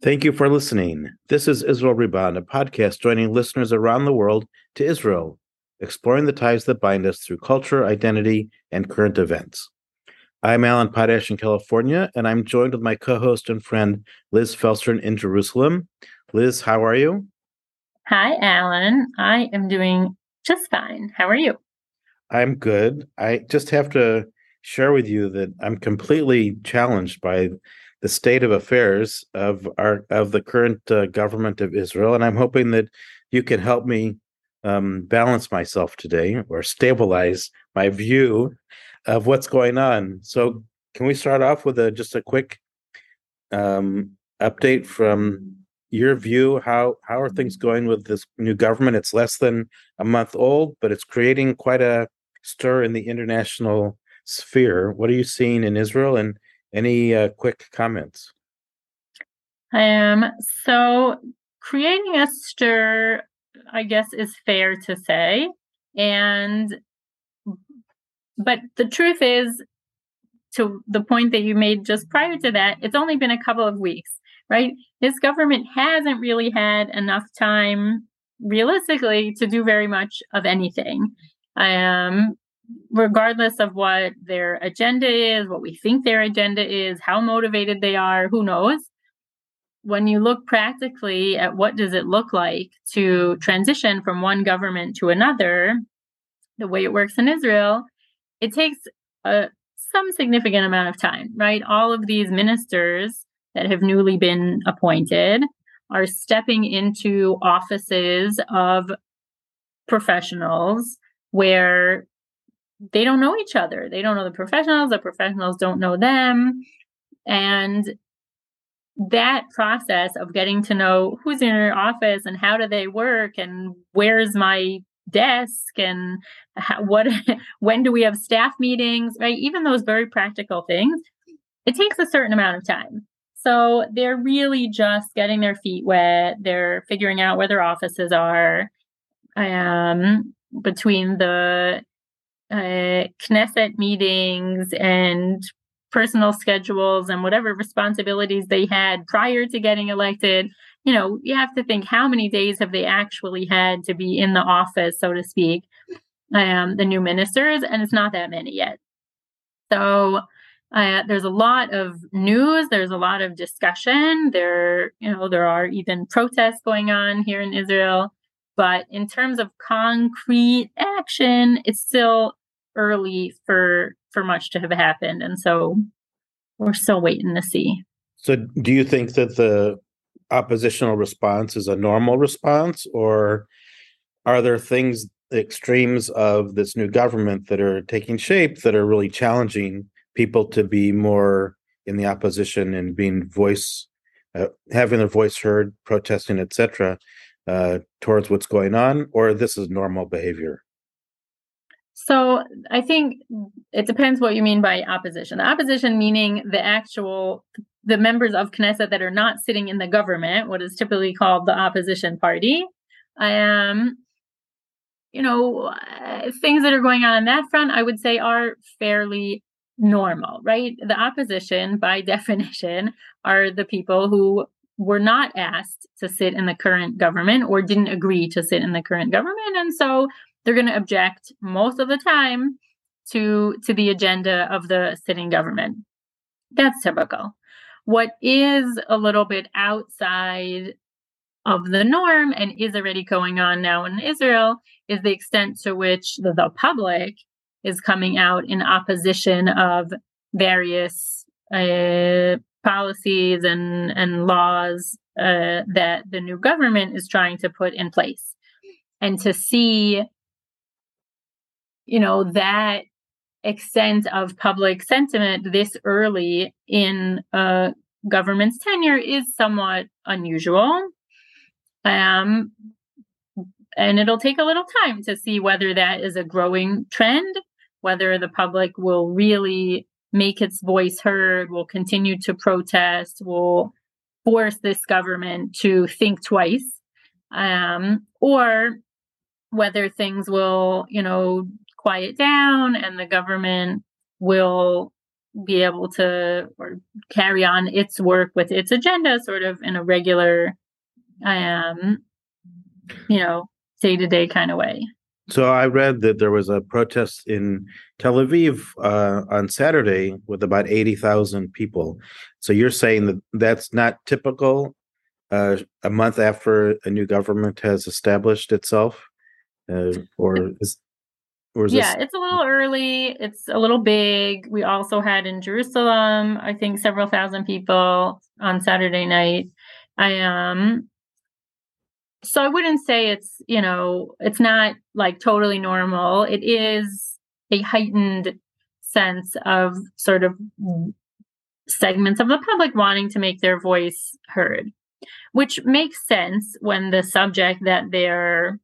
Thank you for listening. This is Israel Reborn, a podcast joining listeners around the world to Israel, exploring the ties that bind us through culture, identity, and current events. I'm Alan Potash in California, and I'm joined with my co host and friend Liz Felstern in Jerusalem. Liz, how are you? Hi, Alan. I am doing just fine. How are you? I'm good. I just have to share with you that I'm completely challenged by the state of affairs of our of the current uh, government of Israel, and I'm hoping that you can help me um, balance myself today or stabilize my view of what's going on. So, can we start off with a just a quick um, update from your view? How how are things going with this new government? It's less than a month old, but it's creating quite a stir in the international sphere. What are you seeing in Israel, and any uh, quick comments? Um, so creating a stir, I guess, is fair to say. And, but the truth is, to the point that you made just prior to that, it's only been a couple of weeks, right? This government hasn't really had enough time, realistically, to do very much of anything. I Um, regardless of what their agenda is, what we think their agenda is, how motivated they are, who knows? When you look practically at what does it look like to transition from one government to another, the way it works in Israel, it takes a, some significant amount of time, right? All of these ministers that have newly been appointed are stepping into offices of professionals where they don't know each other. They don't know the professionals, the professionals don't know them. And that process of getting to know who's in your office and how do they work and where's my desk and how, what when do we have staff meetings right even those very practical things it takes a certain amount of time so they're really just getting their feet wet they're figuring out where their offices are um between the uh, Knesset meetings and personal schedules and whatever responsibilities they had prior to getting elected. You know, you have to think how many days have they actually had to be in the office, so to speak, um, the new ministers, and it's not that many yet. So uh, there's a lot of news. There's a lot of discussion. There, you know, there are even protests going on here in Israel. But in terms of concrete action, it's still early for for much to have happened and so we're still waiting to see. So do you think that the oppositional response is a normal response or are there things extremes of this new government that are taking shape that are really challenging people to be more in the opposition and being voice uh, having their voice heard protesting etc uh, towards what's going on or this is normal behavior so I think it depends what you mean by opposition. The opposition meaning the actual the members of Knesset that are not sitting in the government, what is typically called the opposition party. Um, you know, things that are going on on that front, I would say, are fairly normal, right? The opposition, by definition, are the people who were not asked to sit in the current government or didn't agree to sit in the current government, and so they're going to object most of the time to to the agenda of the sitting government. That's typical. What is a little bit outside of the norm and is already going on now in Israel is the extent to which the, the public is coming out in opposition of various uh, policies and, and laws uh, that the new government is trying to put in place. And to see you know, that extent of public sentiment this early in a government's tenure is somewhat unusual. Um, and it'll take a little time to see whether that is a growing trend, whether the public will really make its voice heard, will continue to protest, will force this government to think twice, um, or whether things will, you know, quiet down and the government will be able to or carry on its work with its agenda sort of in a regular um you know day to day kind of way so I read that there was a protest in Tel Aviv uh, on Saturday with about eighty thousand people. So you're saying that that's not typical uh, a month after a new government has established itself, uh, or is yeah, this... it's a little early. It's a little big. We also had in Jerusalem, I think, several thousand people on Saturday night. I um so I wouldn't say it's, you know, it's not like totally normal. It is a heightened sense of sort of segments of the public wanting to make their voice heard, which makes sense when the subject that they're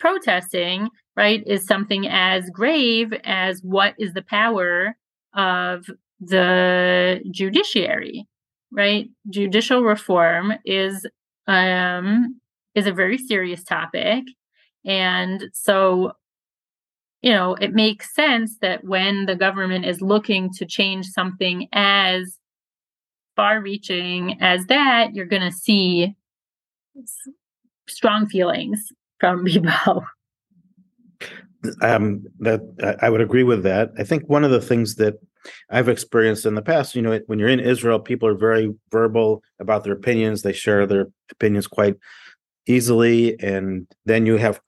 protesting, right, is something as grave as what is the power of the judiciary, right? Judicial reform is um is a very serious topic. And so, you know, it makes sense that when the government is looking to change something as far reaching as that, you're going to see strong feelings from people. Um, that I would agree with that. I think one of the things that I've experienced in the past, you know, when you're in Israel, people are very verbal about their opinions. They share their opinions quite easily and then you have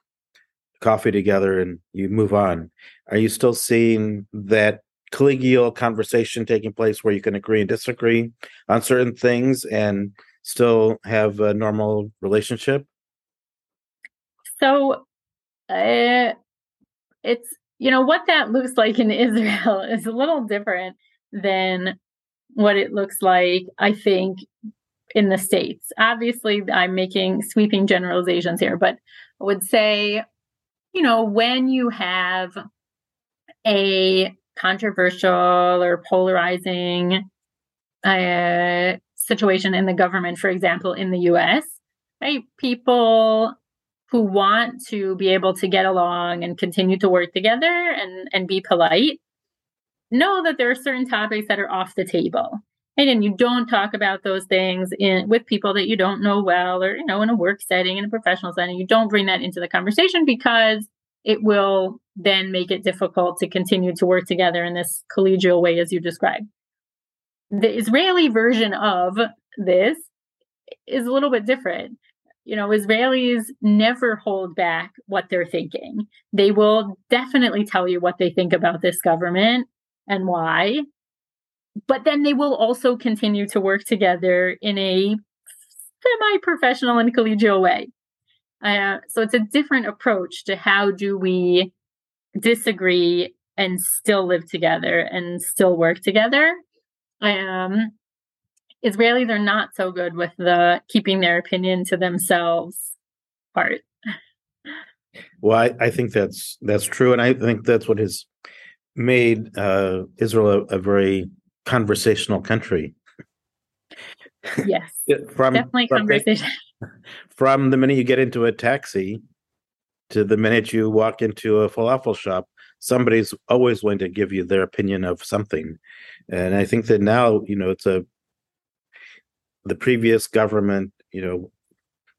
coffee together and you move on are you still seeing that collegial conversation taking place where you can agree and disagree on certain things and still have a normal relationship so uh, it's you know what that looks like in israel is a little different than what it looks like i think in the States. Obviously, I'm making sweeping generalizations here, but I would say, you know, when you have a controversial or polarizing uh, situation in the government, for example, in the US, right? People who want to be able to get along and continue to work together and, and be polite know that there are certain topics that are off the table. And you don't talk about those things in with people that you don't know well or you know in a work setting in a professional setting. You don't bring that into the conversation because it will then make it difficult to continue to work together in this collegial way as you described. The israeli version of this is a little bit different you know israelis never hold back what they're thinking they will definitely tell you what they think about this government and why but then they will also continue to work together in a semi professional and collegial way. Uh, so it's a different approach to how do we disagree and still live together and still work together. Um, Israelis are not so good with the keeping their opinion to themselves part. Well, I, I think that's that's true, and I think that's what has made uh, Israel a, a very conversational country. Yes. from definitely from, conversation. From the minute you get into a taxi to the minute you walk into a falafel shop, somebody's always going to give you their opinion of something. And I think that now, you know, it's a the previous government, you know,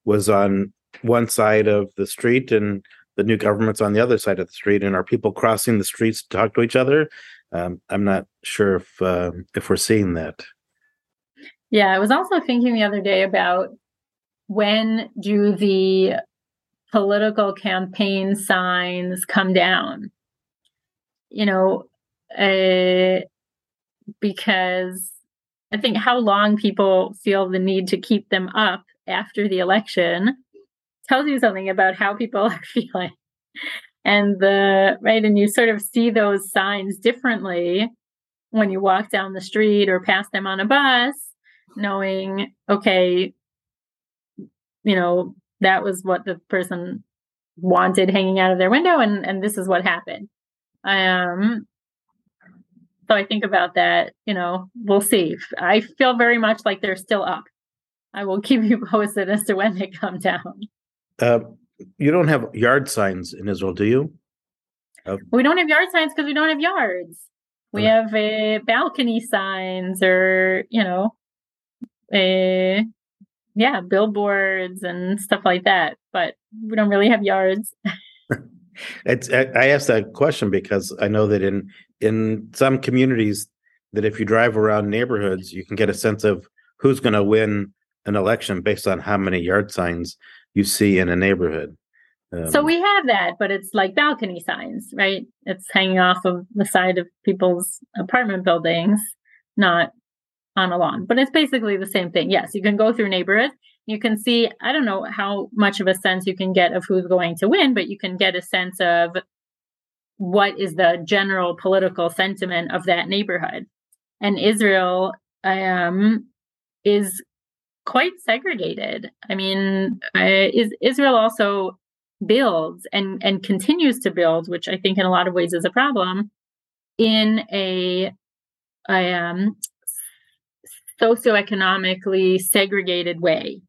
was on one side of the street and the new government's on the other side of the street and are people crossing the streets to talk to each other um, I'm not sure if uh, if we're seeing that. Yeah, I was also thinking the other day about when do the political campaign signs come down? You know, uh, because I think how long people feel the need to keep them up after the election tells you something about how people are feeling. And the right and you sort of see those signs differently when you walk down the street or pass them on a bus knowing okay you know that was what the person wanted hanging out of their window and and this is what happened. Um so i think about that you know we'll see i feel very much like they're still up i will keep you posted as to when they come down uh, you don't have yard signs in Israel, do you? Uh, we don't have yard signs because we don't have yards. We have a balcony signs or, you know, a yeah, billboards and stuff like that, but we don't really have yards. it's I asked that question because I know that in in some communities that if you drive around neighborhoods, you can get a sense of who's going to win an election based on how many yard signs you see in a neighborhood. Um, so we have that, but it's like balcony signs, right? It's hanging off of the side of people's apartment buildings, not on a lawn. But it's basically the same thing. Yes, you can go through neighborhoods. You can see, I don't know how much of a sense you can get of who's going to win, but you can get a sense of what is the general political sentiment of that neighborhood. And Israel um, is quite segregated. I mean, uh, is Israel also builds and and continues to build, which I think in a lot of ways is a problem, in a, a um, socioeconomically segregated way.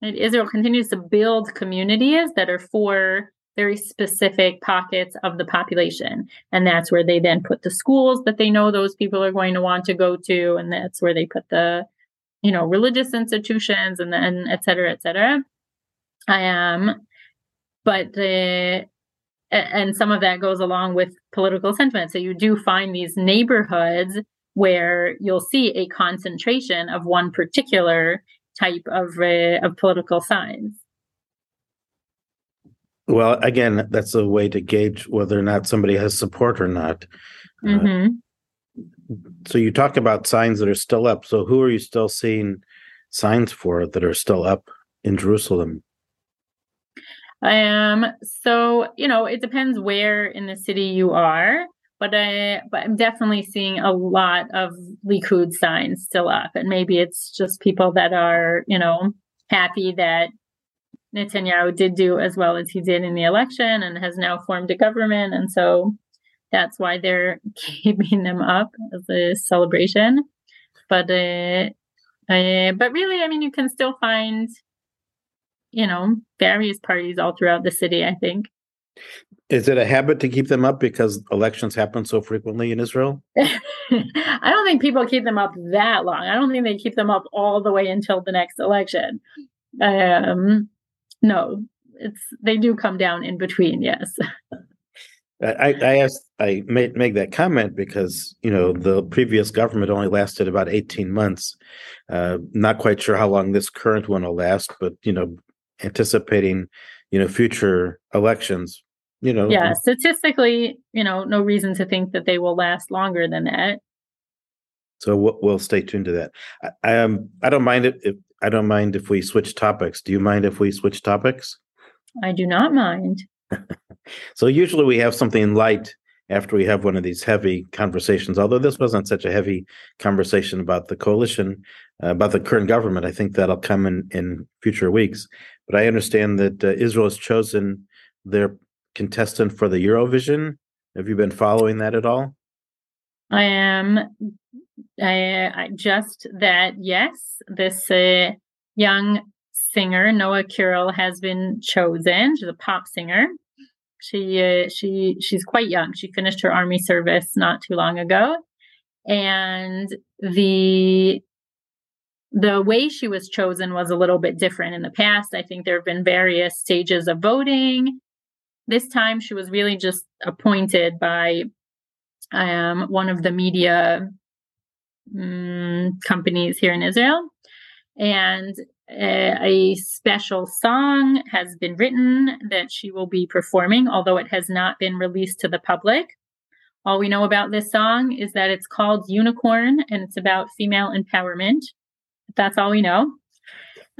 And Israel continues to build communities that are for very specific pockets of the population. And that's where they then put the schools that they know those people are going to want to go to. And that's where they put the, you know, religious institutions and then et cetera, et cetera. I am, um, but the, and some of that goes along with political sentiment. So you do find these neighborhoods where you'll see a concentration of one particular type of, uh, of political signs. Well, again, that's a way to gauge whether or not somebody has support or not. Uh, mm-hmm. Uh, so you talk about signs that are still up. So who are you still seeing signs for that are still up in Jerusalem? I Um, so you know, it depends where in the city you are, but I but I'm definitely seeing a lot of Likud signs still up. And maybe it's just people that are, you know, happy that Netanyahu did do as well as he did in the election and has now formed a government. And so that's why they're keeping them up as a celebration. But uh, uh, but really, I mean, you can still find, you know, various parties all throughout the city. I think. Is it a habit to keep them up because elections happen so frequently in Israel? I don't think people keep them up that long. I don't think they keep them up all the way until the next election. Um, no, it's they do come down in between. Yes. I, I asked, I made make that comment because you know the previous government only lasted about eighteen months. Uh, not quite sure how long this current one will last, but you know, anticipating you know future elections, you know. Yeah, statistically, you know, no reason to think that they will last longer than that. So we'll, we'll stay tuned to that. I, um, I don't mind it if I don't mind if we switch topics. Do you mind if we switch topics? I do not mind. so usually we have something light after we have one of these heavy conversations. Although this wasn't such a heavy conversation about the coalition, uh, about the current government, I think that'll come in in future weeks. But I understand that uh, Israel has chosen their contestant for the Eurovision. Have you been following that at all? I am Just that yes, this uh, young singer Noa Kirel has been chosen. She's a pop singer. She uh, she she's quite young. She finished her army service not too long ago, and the the way she was chosen was a little bit different in the past. I think there have been various stages of voting. This time, she was really just appointed by um, one of the media um, companies here in Israel. And a, a special song has been written that she will be performing, although it has not been released to the public. All we know about this song is that it's called Unicorn and it's about female empowerment. That's all we know.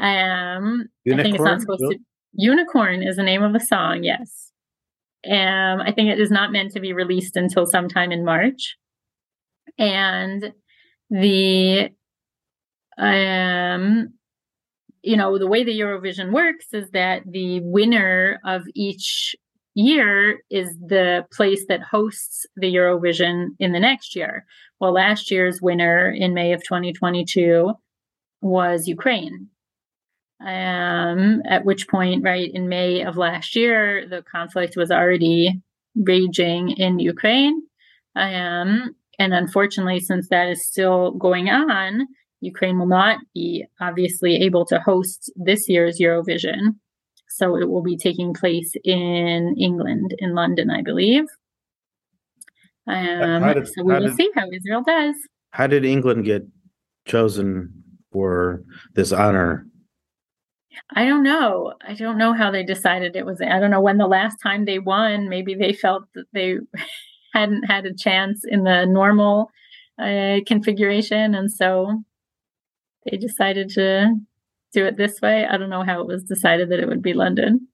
Um, Unicorn? I think it's not supposed to. Unicorn is the name of the song, yes. Um, I think it is not meant to be released until sometime in March. And the um you know the way the eurovision works is that the winner of each year is the place that hosts the eurovision in the next year. Well last year's winner in may of 2022 was ukraine. Um at which point right in may of last year the conflict was already raging in ukraine. Um and unfortunately, since that is still going on, Ukraine will not be obviously able to host this year's Eurovision. So it will be taking place in England, in London, I believe. Um, did, so we will did, see how Israel does. How did England get chosen for this honor? I don't know. I don't know how they decided it was. I don't know when the last time they won. Maybe they felt that they hadn't had a chance in the normal uh, configuration, and so they decided to do it this way. I don't know how it was decided that it would be London.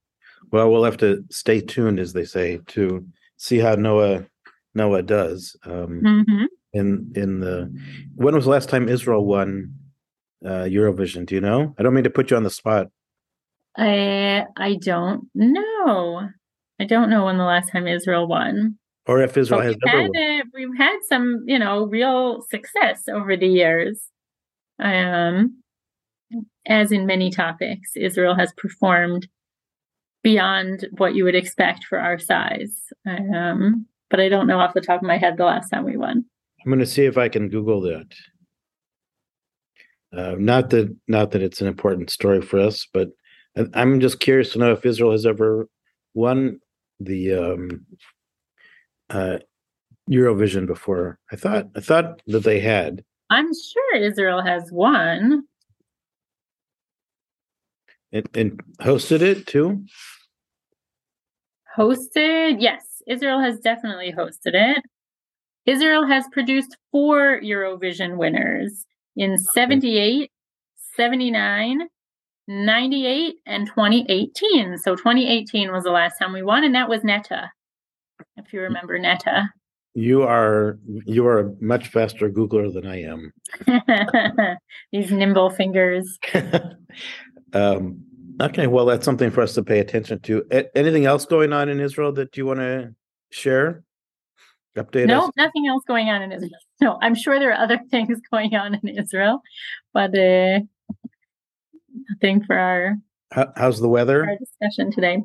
Well, we'll have to stay tuned, as they say, to see how Noa Noa does. Um, mm-hmm. In in the when was the last time Israel won uh, Eurovision? Do you know? I don't mean to put you on the spot. I I don't know. I don't know when the last time Israel won. Or if Israel but has we've had, a, we've had some, you know, real success over the years. Um, as in many topics, Israel has performed beyond what you would expect for our size. Um, but I don't know off the top of my head the last time we won. I'm going to see if I can Google that. Uh, not that not that it's an important story for us, but I'm just curious to know if Israel has ever won the um, uh, Eurovision before. I thought I thought that they had. I'm sure Israel has won. And, and hosted it too? Hosted, yes. Israel has definitely hosted it. Israel has produced four Eurovision winners in 78, 79, 98, and 2018. So 2018 was the last time we won, and that was Netta, if you remember Netta. You are you are a much faster Googler than I am. These nimble fingers. um, okay, well, that's something for us to pay attention to. A- anything else going on in Israel that you want to share? Update no, us? nothing else going on in Israel. No, I'm sure there are other things going on in Israel, but uh, nothing for our. How, how's the weather? Our discussion today.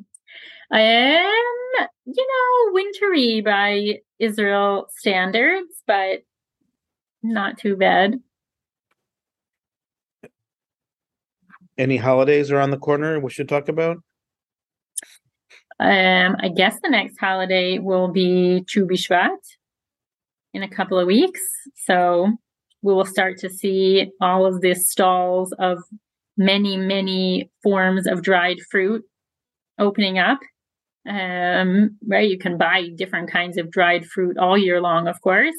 I am, you know, wintry by Israel standards, but not too bad. Any holidays around the corner we should talk about? Um, I guess the next holiday will be Tu B'Shvat in a couple of weeks. So we will start to see all of the stalls of many, many forms of dried fruit opening up um, right? You can buy different kinds of dried fruit all year long, of course,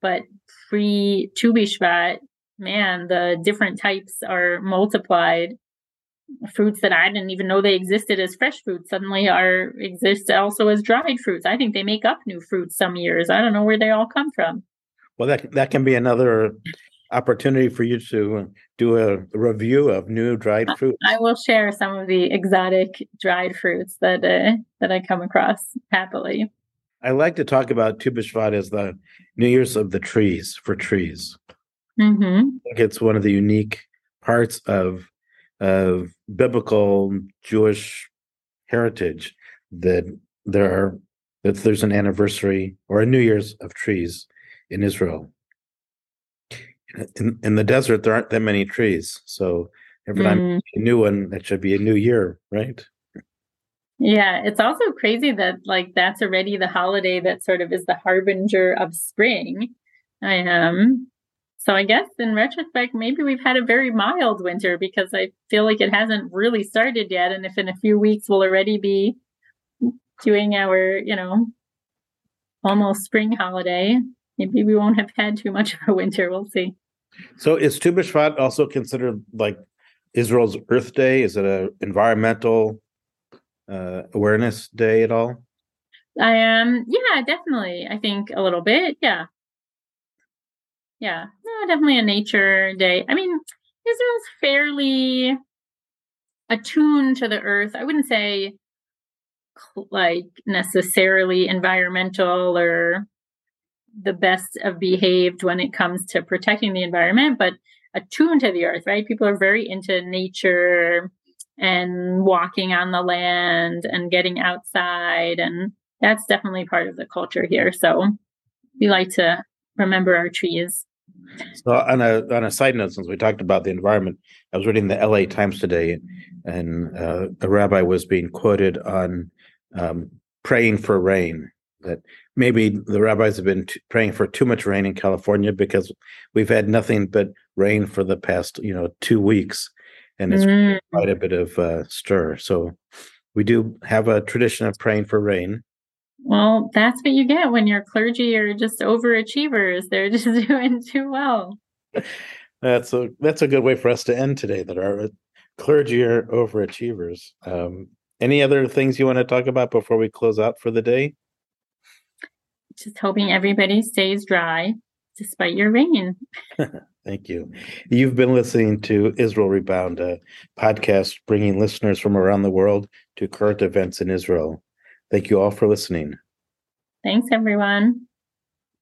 but pre Tu B'Shvat, man, the different types are multiplied. Fruits that I didn't even know they existed as fresh fruits suddenly are exist also as dried fruits. I think they make up new fruits some years. I don't know where they all come from. Well, that that can be another opportunity for you to do a review of new dried fruits. I will share some of the exotic dried fruits that uh, that I come across happily. I like to talk about Tu B'Shvat as the New Year's of the trees for trees. Mm-hmm. I think it's one of the unique parts of of biblical Jewish heritage that there are that there's an anniversary or a New Year's of trees in Israel in, in the desert there aren't that many trees so every time mm. a new one it should be a new year right? Yeah it's also crazy that like that's already the holiday that sort of is the harbinger of spring. I am um, so i guess in retrospect maybe we've had a very mild winter because i feel like it hasn't really started yet and if in a few weeks we'll already be doing our you know almost spring holiday maybe we won't have had too much of a winter we'll see so is Tu B'Shvat also considered like Israel's Earth Day? Is it a environmental uh, awareness day at all? I am, um, yeah, definitely. I think a little bit, yeah, yeah, no, definitely a nature day. I mean, Israel's fairly attuned to the earth. I wouldn't say like necessarily environmental or the best of behaved when it comes to protecting the environment, but attuned to the earth, right? People are very into nature and walking on the land and getting outside. And that's definitely part of the culture here. So we like to remember our trees. So on a on a side note, since we talked about the environment, I was reading the L.A. Times today, and uh, a rabbi was being quoted on um, praying for rain. That maybe the rabbis have been t- praying for too much rain in California because we've had nothing but rain for the past you know two weeks, and it's Mm. quite a bit of uh, stir. So we do have a tradition of praying for rain. Well, that's what you get when your clergy are just overachievers. They're just doing too well. That's a that's a good way for us to end today. That our clergy are overachievers. Um, any other things you want to talk about before we close out for the day? Just hoping everybody stays dry despite your rain. Thank you. You've been listening to Israel Reborn, a podcast bringing listeners from around the world to current events in Israel. Thank you all for listening. Thanks, everyone.